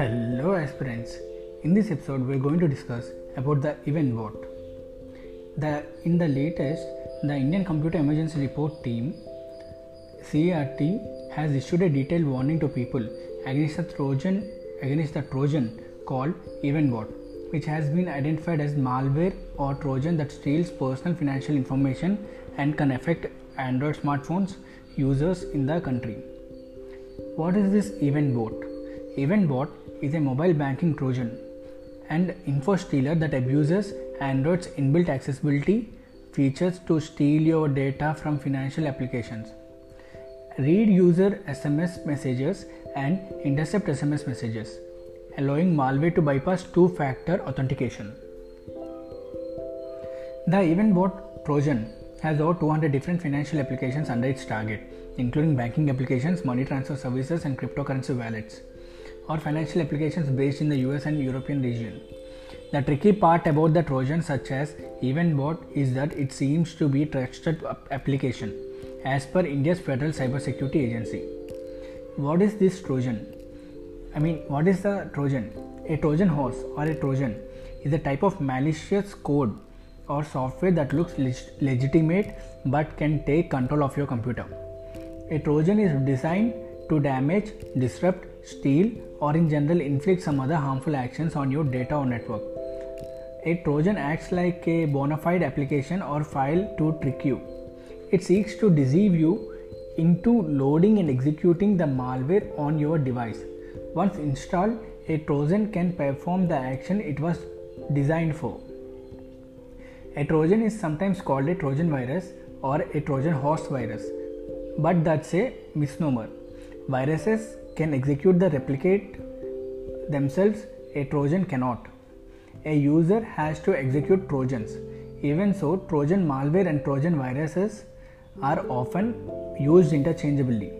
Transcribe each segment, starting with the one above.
Hello aspirants. In this episode we are going to discuss about the event bot. The in the latest the Indian Computer Emergency Report Team CERT has issued a detailed warning to people against the Trojan against the Trojan called EventBot, which has been identified as malware or Trojan that steals personal financial information and can affect Android smartphones users in the country. What is this EventBot? EventBot is a mobile banking Trojan and info stealer that abuses Android's inbuilt accessibility features to steal your data from financial applications. Read user SMS messages and intercept SMS messages, allowing malware to bypass two factor authentication. The EventBot Trojan has over 200 different financial applications under its target, including banking applications, money transfer services, and cryptocurrency wallets or financial applications based in the US and European region. The tricky part about the Trojan such as EventBot is that it seems to be trusted application as per India's Federal Cybersecurity Agency. What is this Trojan? I mean, what is the Trojan? A Trojan horse or a Trojan is a type of malicious code or software that looks leg- legitimate but can take control of your computer. A Trojan is designed to damage, disrupt, steal, or in general inflict some other harmful actions on your data or network. A Trojan acts like a bona fide application or file to trick you. It seeks to deceive you into loading and executing the malware on your device. Once installed, a Trojan can perform the action it was designed for. A Trojan is sometimes called a Trojan virus or a Trojan horse virus, but that's a misnomer. Viruses can execute the replicate themselves, a Trojan cannot. A user has to execute Trojans. Even so, Trojan malware and Trojan viruses are often used interchangeably.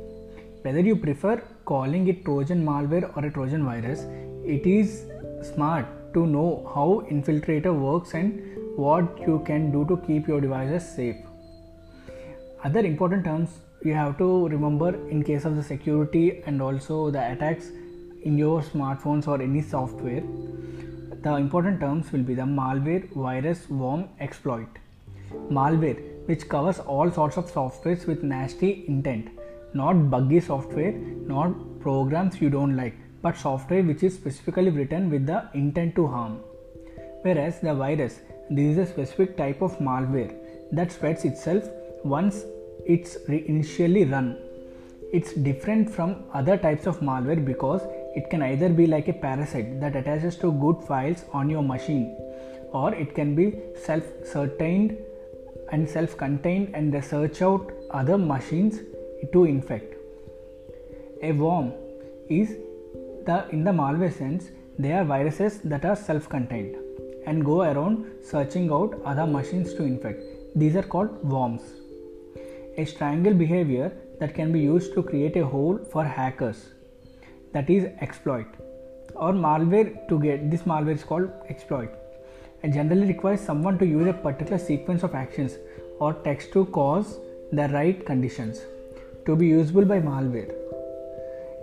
Whether you prefer calling it Trojan malware or a Trojan virus, it is smart to know how Infiltrator works and what you can do to keep your devices safe. Other important terms you have to remember in case of the security and also the attacks in your smartphones or any software. The important terms will be the malware, virus, worm, exploit. Malware, which covers all sorts of softwares with nasty intent, not buggy software, not programs you don't like, but software which is specifically written with the intent to harm. Whereas the virus, this is a specific type of malware that spreads itself once it's initially run. It's different from other types of malware because it can either be like a parasite that attaches to good files on your machine or it can be self-certained and self-contained and they search out other machines to infect. A worm is the in the malware sense they are viruses that are self-contained and go around searching out other machines to infect. These are called worms. A strangle behavior that can be used to create a hole for hackers. That is exploit. Or malware to get this malware is called exploit. And generally requires someone to use a particular sequence of actions or text to cause the right conditions to be usable by malware.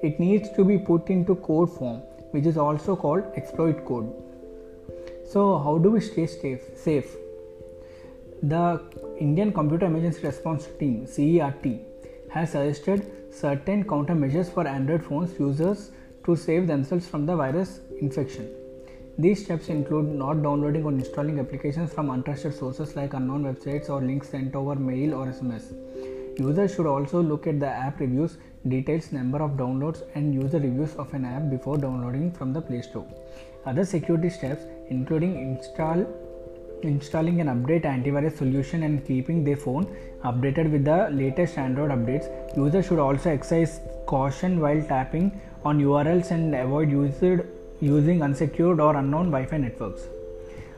It needs to be put into code form which is also called exploit code. So how do we stay safe? Safe. The indian computer emergency response team cert has suggested certain countermeasures for android phones users to save themselves from the virus infection. These steps include not downloading or installing applications from untrusted sources like unknown websites or links sent over mail or sms users should also look at the app reviews details number of downloads and user reviews of an app before downloading from the play store. Other security steps including install installing an update antivirus solution and keeping their phone updated with the latest android updates. Users should also exercise caution while tapping on urls and avoid used, using unsecured or unknown wi-fi networks.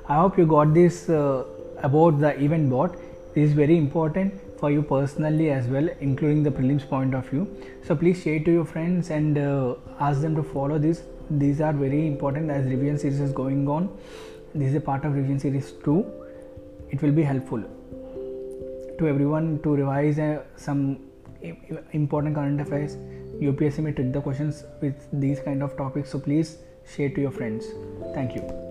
I hope you got this uh, about the event bot. This is very important for you personally as well including the prelims point of view. So please share to your friends and uh, ask them to follow this. These are very important as revision series is going on this is a part of revision series 2 it will be helpful to everyone to revise uh, some important current affairs UPSC may trick the questions with these kind of topics, so please share to your friends. Thank you.